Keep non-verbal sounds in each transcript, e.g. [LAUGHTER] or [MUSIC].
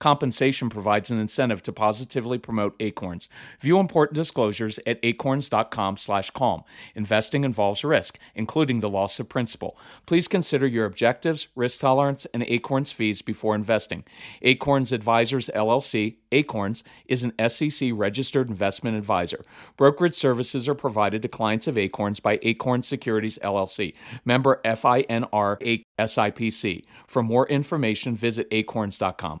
Compensation provides an incentive to positively promote Acorns. View important disclosures at acorns.com/calm. Investing involves risk, including the loss of principal. Please consider your objectives, risk tolerance, and Acorns fees before investing. Acorns Advisors LLC, Acorns, is an SEC registered investment advisor. Brokerage services are provided to clients of Acorns by Acorn Securities LLC, member FINRA SIPC. For more information, visit acorns.com.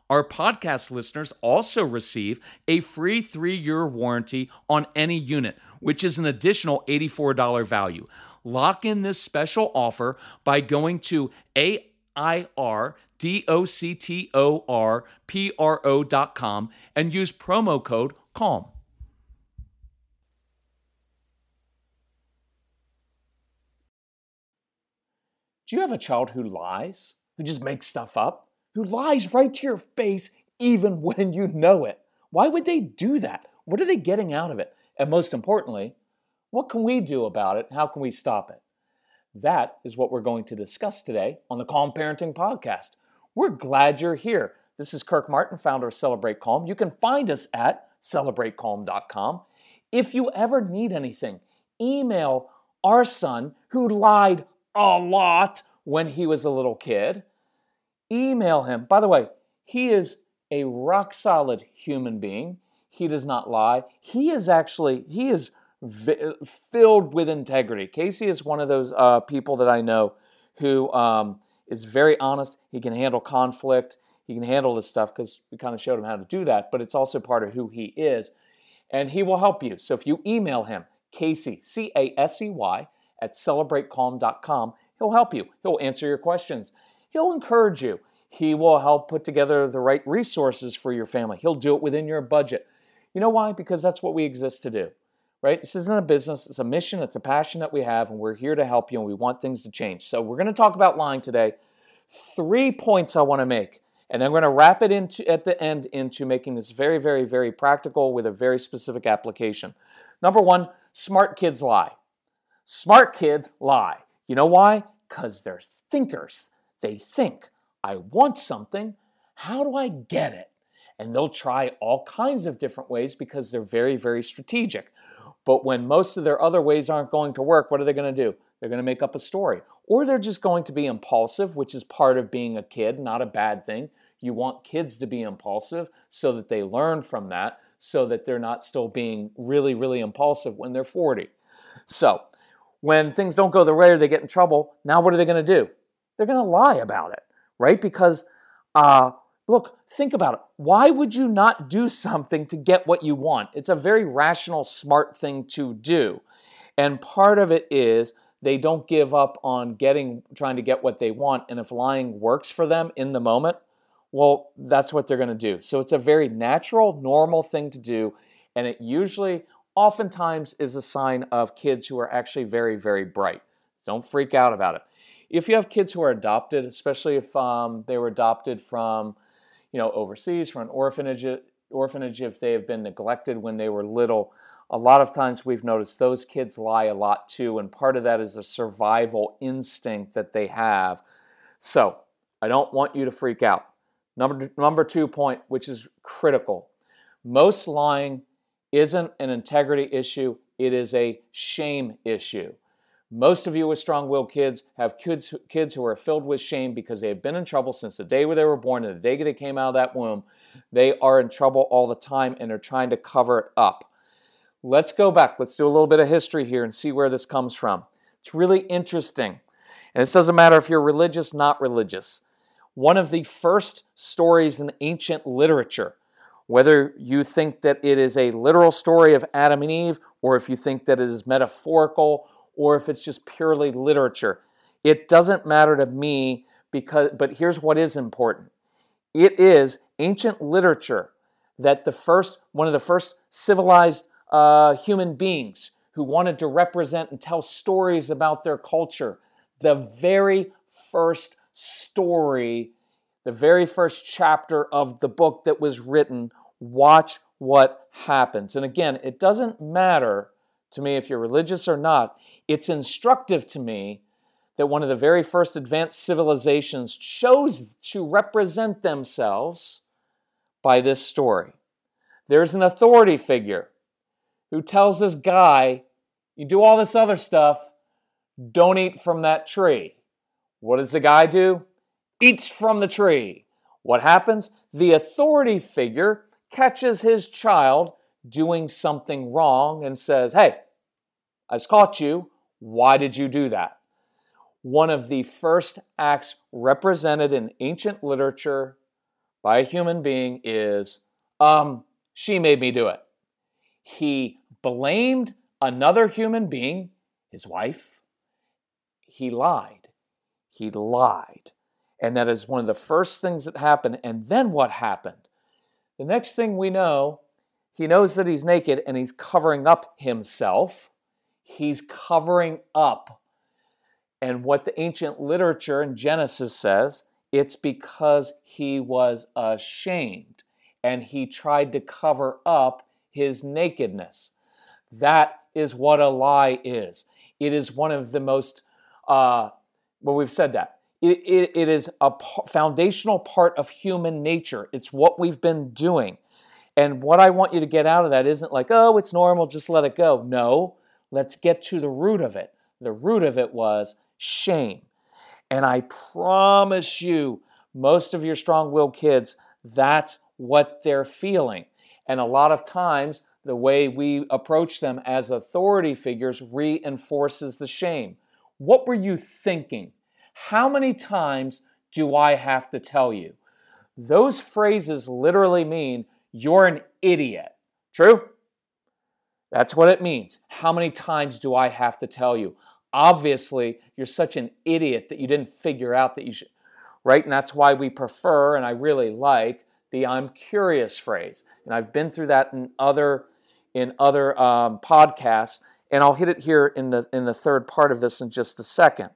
Our podcast listeners also receive a free three year warranty on any unit which is an additional $84 value. Lock in this special offer by going to A-I-R-D-O-C-T-O-R-P-R-O.com and use promo code CALM. Do you have a child who lies? Who just makes stuff up? Who lies right to your face even when you know it? Why would they do that? What are they getting out of it? And most importantly, what can we do about it? How can we stop it? That is what we're going to discuss today on the Calm Parenting Podcast. We're glad you're here. This is Kirk Martin, founder of Celebrate Calm. You can find us at celebratecalm.com. If you ever need anything, email our son who lied a lot when he was a little kid. Email him. By the way, he is a rock solid human being. He does not lie. He is actually, he is vi- filled with integrity. Casey is one of those uh, people that I know who um, is very honest. He can handle conflict. He can handle this stuff because we kind of showed him how to do that, but it's also part of who he is. And he will help you. So if you email him, Casey, C A S E Y, at celebratecalm.com, he'll help you. He'll answer your questions. He'll encourage you. He will help put together the right resources for your family. He'll do it within your budget. You know why? Because that's what we exist to do, right? This isn't a business, it's a mission, it's a passion that we have, and we're here to help you, and we want things to change. So, we're going to talk about lying today. Three points I want to make, and I'm going to wrap it into at the end into making this very, very, very practical with a very specific application. Number one, smart kids lie. Smart kids lie. You know why? Because they're thinkers. They think, I want something. How do I get it? and they'll try all kinds of different ways because they're very, very strategic. But when most of their other ways aren't going to work, what are they going to do? They're going to make up a story. Or they're just going to be impulsive, which is part of being a kid, not a bad thing. You want kids to be impulsive so that they learn from that, so that they're not still being really, really impulsive when they're 40. So, when things don't go the way or they get in trouble, now what are they going to do? They're going to lie about it, right? Because uh, Look, think about it. Why would you not do something to get what you want? It's a very rational, smart thing to do. And part of it is they don't give up on getting trying to get what they want and if lying works for them in the moment, well, that's what they're going to do. So it's a very natural, normal thing to do and it usually oftentimes is a sign of kids who are actually very very bright. Don't freak out about it. If you have kids who are adopted, especially if um, they were adopted from you know, overseas from an orphanage, orphanage if they have been neglected when they were little. A lot of times we've noticed those kids lie a lot too, and part of that is a survival instinct that they have. So I don't want you to freak out. Number, number two point, which is critical most lying isn't an integrity issue, it is a shame issue. Most of you with strong willed kids have kids, kids who are filled with shame because they have been in trouble since the day where they were born and the day they came out of that womb. They are in trouble all the time and are trying to cover it up. Let's go back. Let's do a little bit of history here and see where this comes from. It's really interesting. And this doesn't matter if you're religious, not religious. One of the first stories in ancient literature, whether you think that it is a literal story of Adam and Eve, or if you think that it is metaphorical or if it's just purely literature. It doesn't matter to me because but here's what is important. It is ancient literature that the first one of the first civilized uh, human beings who wanted to represent and tell stories about their culture. The very first story, the very first chapter of the book that was written, watch what happens. And again, it doesn't matter to me if you're religious or not. It's instructive to me that one of the very first advanced civilizations chose to represent themselves by this story. There's an authority figure who tells this guy, You do all this other stuff, don't eat from that tree. What does the guy do? Eats from the tree. What happens? The authority figure catches his child doing something wrong and says, Hey, I caught you. Why did you do that? One of the first acts represented in ancient literature by a human being is, um, she made me do it. He blamed another human being, his wife. He lied. He lied. And that is one of the first things that happened. And then what happened? The next thing we know, he knows that he's naked and he's covering up himself. He's covering up. And what the ancient literature in Genesis says, it's because he was ashamed and he tried to cover up his nakedness. That is what a lie is. It is one of the most, uh, well, we've said that. It, it, it is a foundational part of human nature. It's what we've been doing. And what I want you to get out of that isn't like, oh, it's normal, just let it go. No, Let's get to the root of it. The root of it was shame. And I promise you, most of your strong willed kids, that's what they're feeling. And a lot of times, the way we approach them as authority figures reinforces the shame. What were you thinking? How many times do I have to tell you? Those phrases literally mean you're an idiot. True? That's what it means. How many times do I have to tell you? Obviously, you're such an idiot that you didn't figure out that you should, right? And that's why we prefer, and I really like, the I'm curious phrase. And I've been through that in other in other um, podcasts, and I'll hit it here in the in the third part of this in just a second.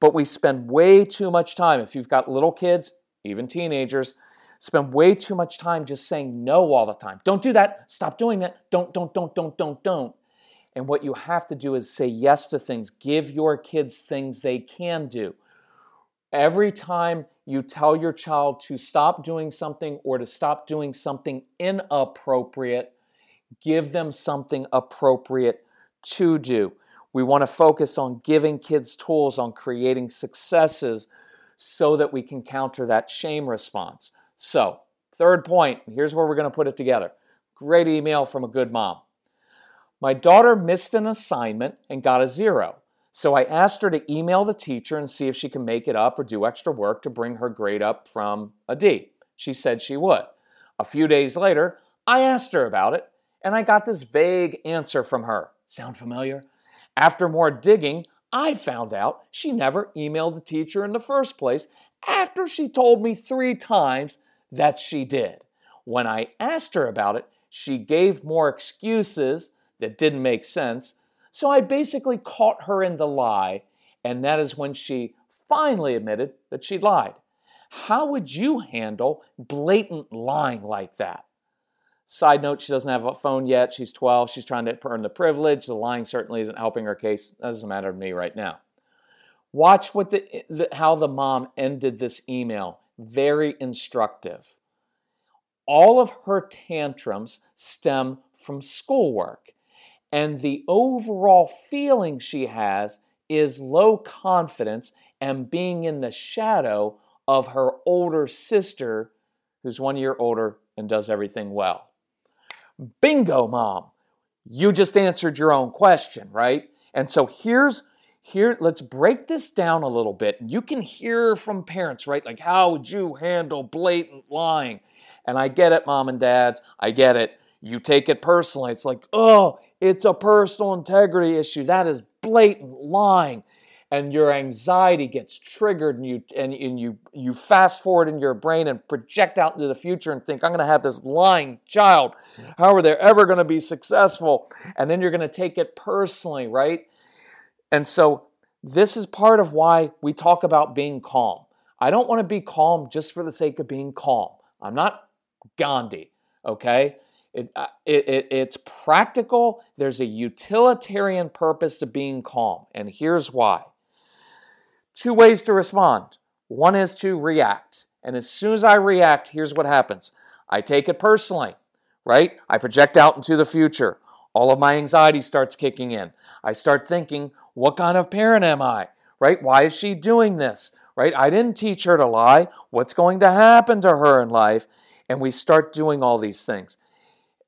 But we spend way too much time. If you've got little kids, even teenagers, spend way too much time just saying no all the time. Don't do that. Stop doing that. Don't, don't, don't, don't, don't, don't. And what you have to do is say yes to things. Give your kids things they can do. Every time you tell your child to stop doing something or to stop doing something inappropriate, give them something appropriate to do. We want to focus on giving kids tools on creating successes so that we can counter that shame response. So, third point, here's where we're going to put it together. Great email from a good mom. My daughter missed an assignment and got a zero. So I asked her to email the teacher and see if she can make it up or do extra work to bring her grade up from a D. She said she would. A few days later, I asked her about it and I got this vague answer from her. Sound familiar? After more digging, I found out she never emailed the teacher in the first place after she told me three times that she did. When I asked her about it, she gave more excuses that didn't make sense. So I basically caught her in the lie, and that is when she finally admitted that she lied. How would you handle blatant lying like that? Side note, she doesn't have a phone yet. She's 12. She's trying to earn the privilege. The lying certainly isn't helping her case. That doesn't matter to me right now. Watch what the, the, how the mom ended this email. Very instructive. All of her tantrums stem from schoolwork, and the overall feeling she has is low confidence and being in the shadow of her older sister, who's one year older and does everything well. Bingo, mom. You just answered your own question, right? And so here's here let's break this down a little bit. You can hear from parents, right? Like how would you handle blatant lying? And I get it, mom and dads. I get it. You take it personally. It's like, "Oh, it's a personal integrity issue. That is blatant lying." and your anxiety gets triggered and you and, and you you fast forward in your brain and project out into the future and think i'm going to have this lying child how are they ever going to be successful and then you're going to take it personally right and so this is part of why we talk about being calm i don't want to be calm just for the sake of being calm i'm not gandhi okay it, uh, it, it, it's practical there's a utilitarian purpose to being calm and here's why two ways to respond. One is to react. And as soon as I react, here's what happens I take it personally, right? I project out into the future. All of my anxiety starts kicking in. I start thinking, what kind of parent am I? Right? Why is she doing this? Right? I didn't teach her to lie. What's going to happen to her in life? And we start doing all these things.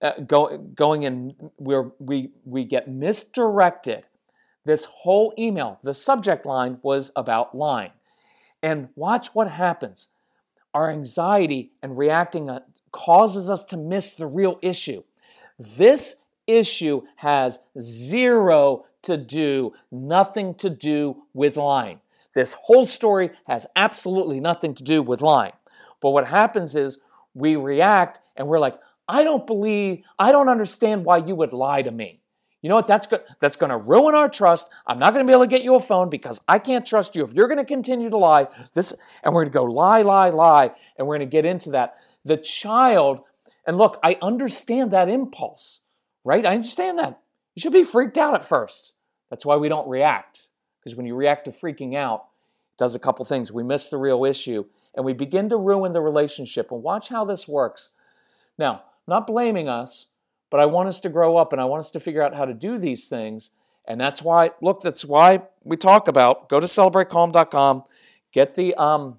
Uh, go, going in, where we, we get misdirected this whole email, the subject line was about lying. And watch what happens. Our anxiety and reacting uh, causes us to miss the real issue. This issue has zero to do, nothing to do with lying. This whole story has absolutely nothing to do with lying. But what happens is we react and we're like, I don't believe, I don't understand why you would lie to me. You know what? That's good. That's going to ruin our trust. I'm not going to be able to get you a phone because I can't trust you. If you're going to continue to lie, this, and we're going to go lie, lie, lie, and we're going to get into that. The child, and look, I understand that impulse, right? I understand that. You should be freaked out at first. That's why we don't react. Because when you react to freaking out, it does a couple things. We miss the real issue and we begin to ruin the relationship. And watch how this works. Now, not blaming us. But I want us to grow up and I want us to figure out how to do these things. And that's why, look, that's why we talk about go to celebratecalm.com, get the um,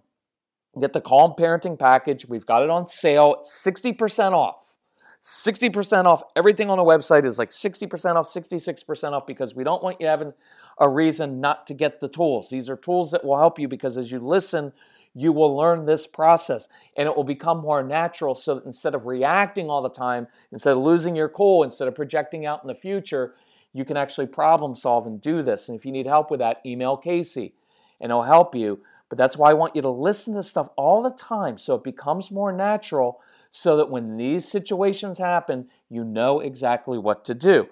get the Calm Parenting Package. We've got it on sale, 60% off. 60% off. Everything on the website is like 60% off, 66% off because we don't want you having a reason not to get the tools. These are tools that will help you because as you listen, you will learn this process and it will become more natural so that instead of reacting all the time, instead of losing your cool, instead of projecting out in the future, you can actually problem solve and do this. And if you need help with that, email Casey and it'll help you. But that's why I want you to listen to stuff all the time so it becomes more natural so that when these situations happen, you know exactly what to do.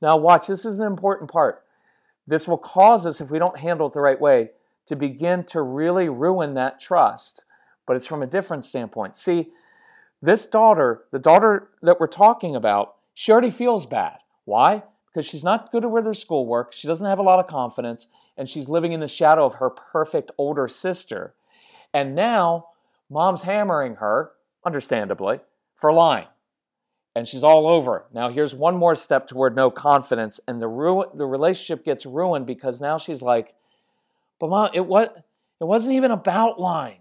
Now, watch, this is an important part. This will cause us, if we don't handle it the right way, to begin to really ruin that trust. But it's from a different standpoint. See, this daughter, the daughter that we're talking about, she already feels bad. Why? Because she's not good with her schoolwork, she doesn't have a lot of confidence, and she's living in the shadow of her perfect older sister. And now, mom's hammering her, understandably, for lying. And she's all over. Now, here's one more step toward no confidence, and the, ru- the relationship gets ruined because now she's like, but mom, it what it wasn't even about lying.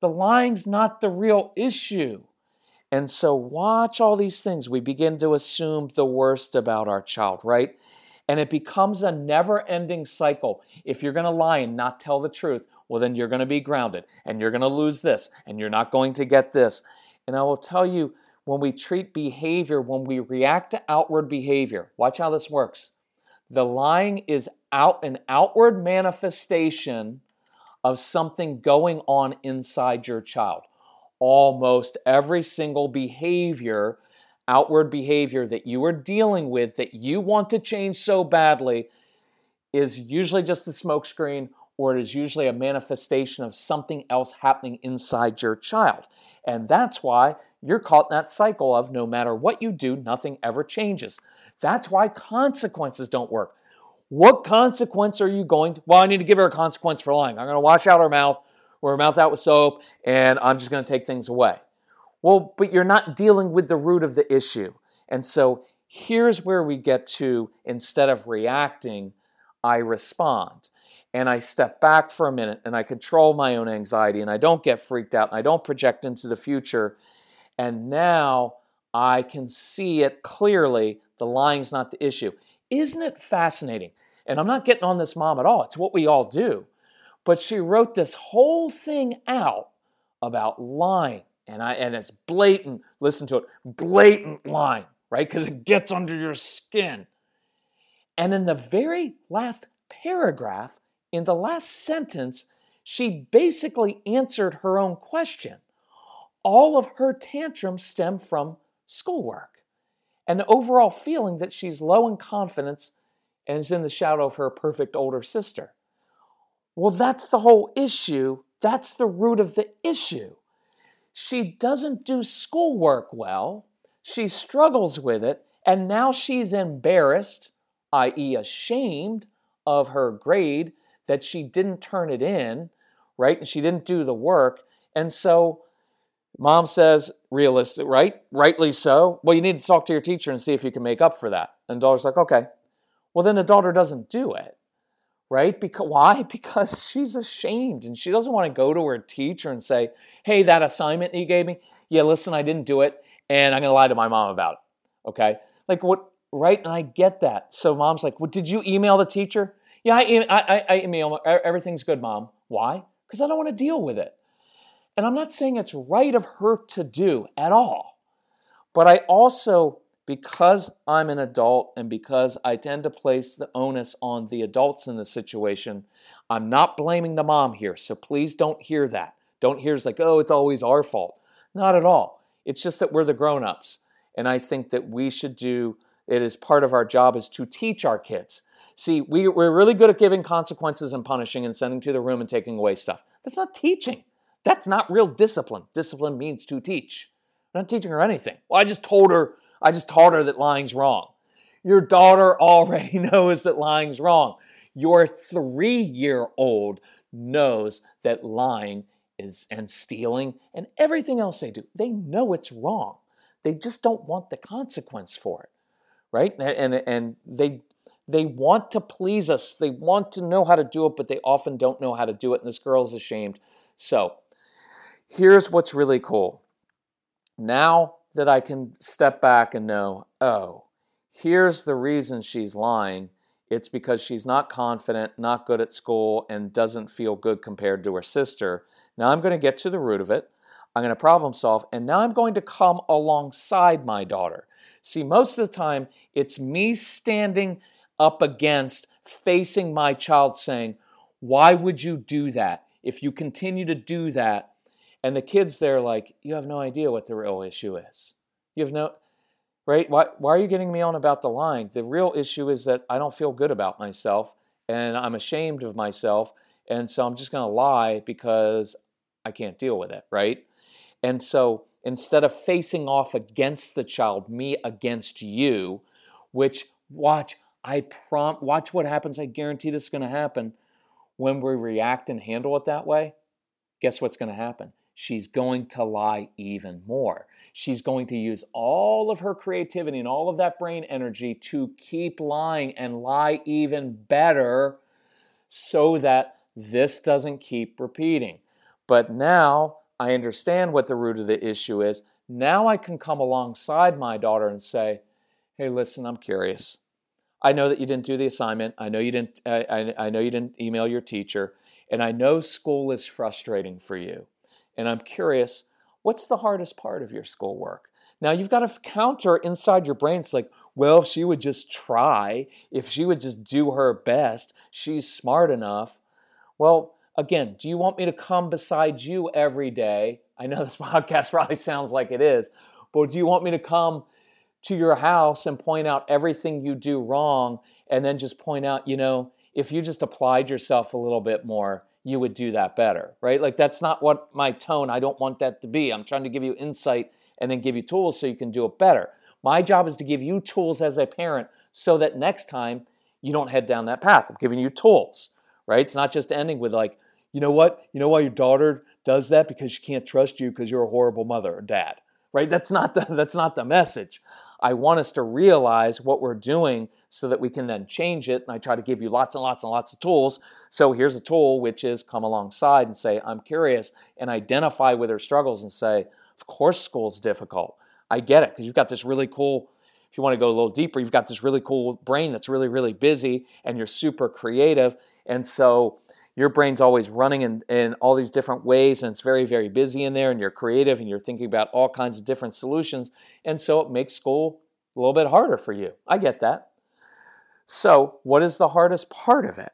The lying's not the real issue. And so watch all these things. We begin to assume the worst about our child, right? And it becomes a never-ending cycle. If you're going to lie and not tell the truth, well then you're going to be grounded and you're going to lose this and you're not going to get this. And I will tell you when we treat behavior, when we react to outward behavior, watch how this works. The lying is out an outward manifestation of something going on inside your child. Almost every single behavior, outward behavior that you are dealing with that you want to change so badly is usually just a smokescreen or it is usually a manifestation of something else happening inside your child. And that's why you're caught in that cycle of no matter what you do, nothing ever changes. That's why consequences don't work. What consequence are you going to? Well, I need to give her a consequence for lying. I'm going to wash out her mouth or her mouth out with soap, and I'm just going to take things away. Well, but you're not dealing with the root of the issue. And so here's where we get to instead of reacting, I respond. And I step back for a minute and I control my own anxiety and I don't get freaked out and I don't project into the future. And now I can see it clearly. The lying's not the issue. Isn't it fascinating? And I'm not getting on this mom at all. It's what we all do. But she wrote this whole thing out about lying. And I and it's blatant, listen to it, blatant lying right? Because it gets under your skin. And in the very last paragraph, in the last sentence, she basically answered her own question. All of her tantrums stem from schoolwork and the overall feeling that she's low in confidence and is in the shadow of her perfect older sister. Well, that's the whole issue. That's the root of the issue. She doesn't do schoolwork well she struggles with it, and now she's embarrassed, i.e., ashamed of her grade that she didn't turn it in, right? And she didn't do the work. And so mom says, realistic, right? Rightly so. Well, you need to talk to your teacher and see if you can make up for that. And daughter's like, okay. Well, then the daughter doesn't do it, right? Because why? [LAUGHS] Because she's ashamed and she doesn't want to go to her teacher and say, hey, that assignment that you gave me, yeah, listen, I didn't do it and I'm to lie to my mom about it. Okay? Like what, right? And I get that. So mom's like, well, did you email the teacher? Yeah, I, I, I email, everything's good, mom. Why? Because I don't want to deal with it. And I'm not saying it's right of her to do at all. But I also, because I'm an adult and because I tend to place the onus on the adults in the situation, I'm not blaming the mom here. So please don't hear that. Don't hear it's like, oh, it's always our fault. Not at all. It's just that we're the grown-ups. And I think that we should do it as part of our job is to teach our kids. See, we, we're really good at giving consequences and punishing and sending to the room and taking away stuff. That's not teaching. That's not real discipline. Discipline means to teach. I'm not teaching her anything. Well, I just told her, I just taught her that lying's wrong. Your daughter already [LAUGHS] knows that lying's wrong. Your three year old knows that lying is and stealing and everything else they do. They know it's wrong. They just don't want the consequence for it. Right? And and they they want to please us. They want to know how to do it, but they often don't know how to do it. And this girl's ashamed. So here's what's really cool. Now that I can step back and know, oh, here's the reason she's lying. It's because she's not confident, not good at school, and doesn't feel good compared to her sister. Now I'm going to get to the root of it. I'm going to problem solve, and now I'm going to come alongside my daughter. See, most of the time, it's me standing up against facing my child saying, Why would you do that? If you continue to do that, and the kids there, like, you have no idea what the real issue is. You have no, right? Why, why are you getting me on about the line? The real issue is that I don't feel good about myself and I'm ashamed of myself. And so I'm just going to lie because I can't deal with it, right? And so instead of facing off against the child, me against you, which watch, I prompt, watch what happens. I guarantee this is going to happen when we react and handle it that way. Guess what's going to happen? She's going to lie even more. She's going to use all of her creativity and all of that brain energy to keep lying and lie even better so that this doesn't keep repeating. But now I understand what the root of the issue is. Now I can come alongside my daughter and say, hey, listen, I'm curious. I know that you didn't do the assignment. I know you didn't. I, I know you didn't email your teacher, and I know school is frustrating for you. And I'm curious, what's the hardest part of your schoolwork? Now you've got to counter inside your brain. It's like, well, if she would just try, if she would just do her best, she's smart enough. Well, Again, do you want me to come beside you every day? I know this [LAUGHS] podcast probably sounds like it is, but do you want me to come to your house and point out everything you do wrong and then just point out, you know, if you just applied yourself a little bit more, you would do that better, right? Like that's not what my tone, I don't want that to be. I'm trying to give you insight and then give you tools so you can do it better. My job is to give you tools as a parent so that next time you don't head down that path. I'm giving you tools, right? It's not just ending with like, you know what? You know why your daughter does that because she can't trust you because you're a horrible mother or dad, right? That's not the [LAUGHS] that's not the message. I want us to realize what we're doing so that we can then change it. And I try to give you lots and lots and lots of tools. So here's a tool which is come alongside and say, I'm curious and identify with her struggles and say, of course school's difficult. I get it because you've got this really cool if you want to go a little deeper, you've got this really cool brain that's really, really busy and you're super creative. And so your brain's always running in, in all these different ways and it's very, very busy in there and you're creative and you're thinking about all kinds of different solutions. And so it makes school a little bit harder for you. I get that. So, what is the hardest part of it?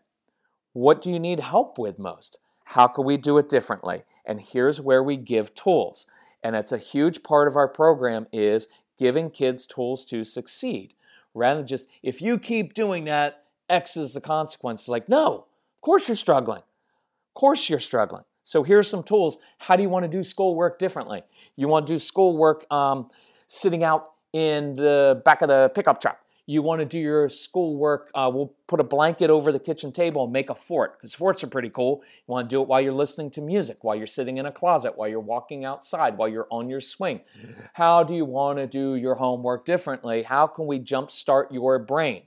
What do you need help with most? How can we do it differently? And here's where we give tools. And it's a huge part of our program is giving kids tools to succeed rather than just, if you keep doing that, X is the consequence. it's like, no, course you're struggling. Of course you're struggling. So here are some tools. How do you want to do schoolwork differently? You want to do schoolwork um, sitting out in the back of the pickup truck you want to do your schoolwork, uh, we'll put a blanket over the kitchen table and make a fort because forts are pretty cool. You want to do it while you're listening to music, while you're sitting in a closet, while you're walking outside, while you're on your swing. [LAUGHS] How do you want to do your homework differently? How can we jumpstart your brain?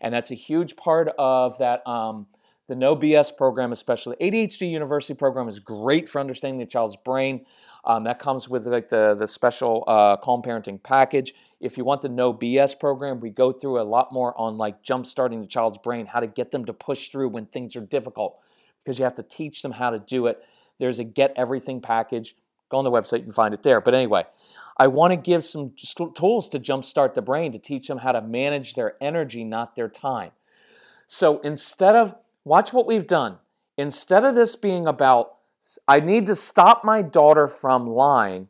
And that's a huge part of that. Um, the No BS program, especially ADHD University program, is great for understanding the child's brain. Um, that comes with like the the special uh, calm parenting package. If you want the No BS program, we go through a lot more on like jump starting the child's brain, how to get them to push through when things are difficult, because you have to teach them how to do it. There's a Get Everything package. Go on the website, you can find it there. But anyway, I want to give some tools to jumpstart the brain to teach them how to manage their energy, not their time. So instead of, watch what we've done. Instead of this being about, I need to stop my daughter from lying,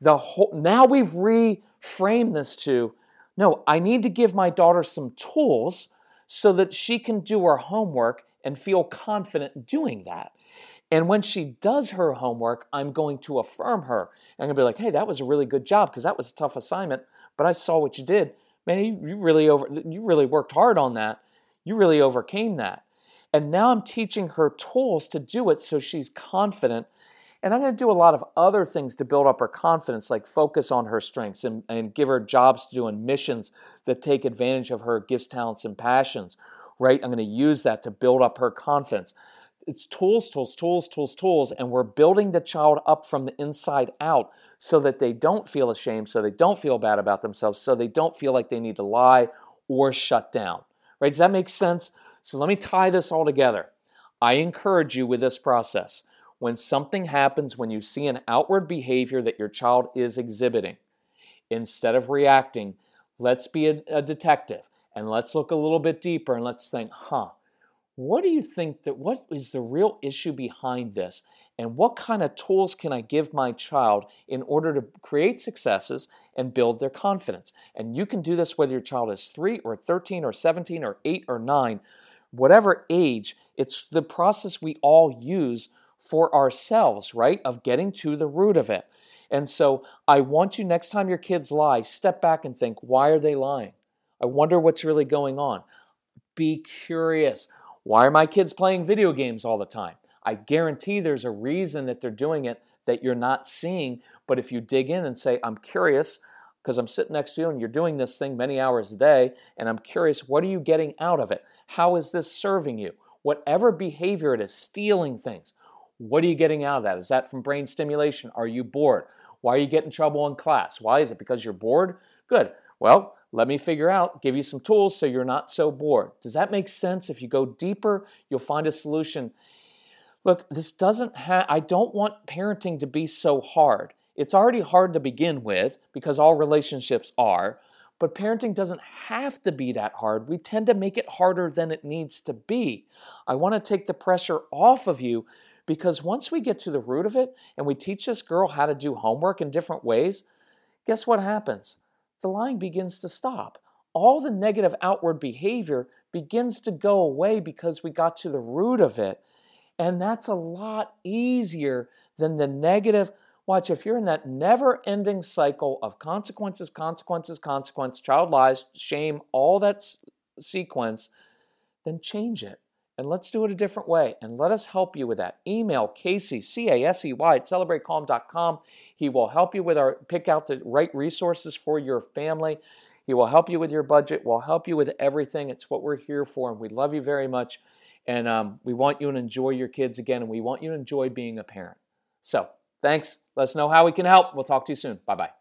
the whole, now we've reframed this to no, I need to give my daughter some tools so that she can do her homework and feel confident doing that. And when she does her homework, I'm going to affirm her. I'm going to be like, hey, that was a really good job because that was a tough assignment, but I saw what you did. Man, you really over you really worked hard on that. You really overcame that. And now I'm teaching her tools to do it so she's confident and I'm going to do a lot of other things to build up her confidence, like focus on her strengths and, and give her jobs to do and missions that take advantage of her gifts, talents, and passions, right? I'm going to use that to build up her confidence. It's tools, tools, tools, tools, tools, and we're building the child up from the inside out so that they don't feel ashamed, so they don't feel bad about themselves, so they don't feel like they need to lie or shut down, right? Does that make sense? So let me tie this all together. I encourage you with this process when something happens when you see an outward behavior that your child is exhibiting. Instead of reacting, let's be a, a, detective and let's look a little bit deeper and let's think, huh, what do you think that what is the real issue behind this? And what kind of tools can I give my child in order to create successes and build their confidence? And you can do this whether your child is 3 or 13 or 17 or 8 or 9, whatever age, it's the process we all use for ourselves, right? Of getting to the root of it. And so I want you next time your kids lie, step back and think, why are they lying? I wonder what's really going on. Be curious. Why are my kids playing video games all the time? I guarantee there's a reason that they're doing it that you're not seeing. But if you dig in and say, I'm curious, because I'm sitting next to you and you're doing this thing many hours a day, and I'm curious, what are you getting out of it? How is this serving you? Whatever behavior it is, stealing things, what are you getting out of that? Is that from brain stimulation? Are you bored? Why are you getting trouble in class? Why is it? Because you're bored? Good. Well, let me figure out, give you some tools so you're not so bored. Does that make sense? If you go deeper, you'll find a solution. Look, this doesn't have, I don't want parenting to be so hard. It's already hard to begin with because all relationships are, but parenting doesn't have to be that hard. We tend to make it harder than it needs to be. I want to take the pressure off of you because once we get to the root of it and we teach this girl how to do homework in different ways, guess what happens? The lying begins to stop. All the negative outward behavior begins to go away because we got to the root of it. And that's a lot easier than the negative, Watch, if you're in that never ending cycle of consequences, consequences, consequence, child lies, shame, all that s- sequence, then change it. And let's do it a different way. And let us help you with that. Email Casey, C A S E Y, at celebratecalm.com. He will help you with our pick out the right resources for your family. He will help you with your budget, We'll help you with everything. It's what we're here for. And we love you very much. And um, we want you to enjoy your kids again. And we want you to enjoy being a parent. So thanks. Let us know how we can help. We'll talk to you soon. Bye bye.